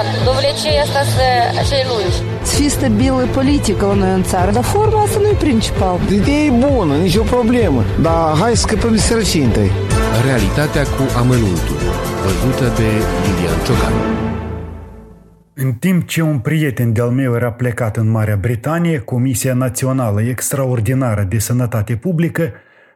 aceea asta să, acei lungi. Să fie stabilă politică la noi în țară, dar forma asta nu e principal. Ideea e bună, nicio problemă, dar hai să scăpăm de sărăcintei. Realitatea cu amănuntul, văzută de Lilian Ciocan. În timp ce un prieten de-al meu era plecat în Marea Britanie, Comisia Națională Extraordinară de Sănătate Publică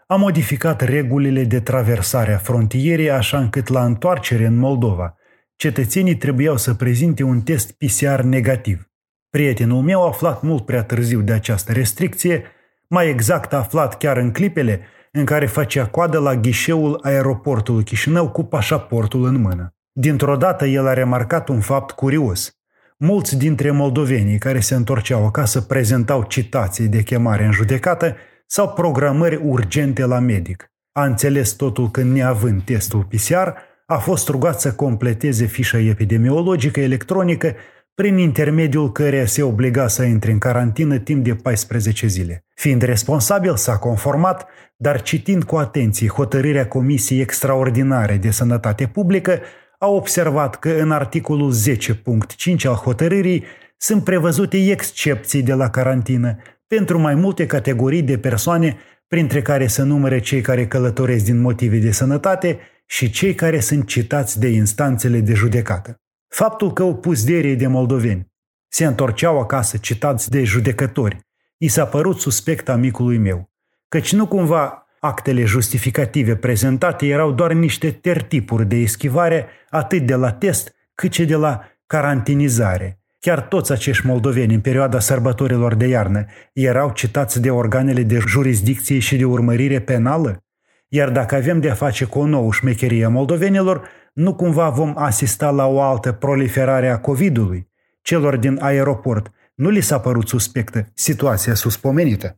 a modificat regulile de traversare a frontierei așa încât la întoarcere în Moldova, cetățenii trebuiau să prezinte un test PCR negativ. Prietenul meu a aflat mult prea târziu de această restricție, mai exact a aflat chiar în clipele în care facea coadă la ghișeul aeroportului Chișinău cu pașaportul în mână. Dintr-o dată el a remarcat un fapt curios. Mulți dintre moldovenii care se întorceau acasă prezentau citații de chemare în judecată sau programări urgente la medic. A înțeles totul că neavând testul PCR, a fost rugat să completeze fișa epidemiologică electronică prin intermediul căreia se obliga să intre în carantină timp de 14 zile. Fiind responsabil, s-a conformat, dar citind cu atenție hotărârea Comisiei Extraordinare de Sănătate Publică, a observat că în articolul 10.5 al hotărârii sunt prevăzute excepții de la carantină pentru mai multe categorii de persoane, printre care se numere cei care călătoresc din motive de sănătate și cei care sunt citați de instanțele de judecată. Faptul că pus de moldoveni se întorceau acasă citați de judecători, i s-a părut suspect amicului meu, căci nu cumva actele justificative prezentate erau doar niște tertipuri de eschivare atât de la test cât și de la carantinizare. Chiar toți acești moldoveni în perioada sărbătorilor de iarnă erau citați de organele de jurisdicție și de urmărire penală? Iar dacă avem de-a face cu o nouă șmecherie a moldovenilor, nu cumva vom asista la o altă proliferare a COVID-ului? Celor din aeroport nu li s-a părut suspectă situația suspomenită?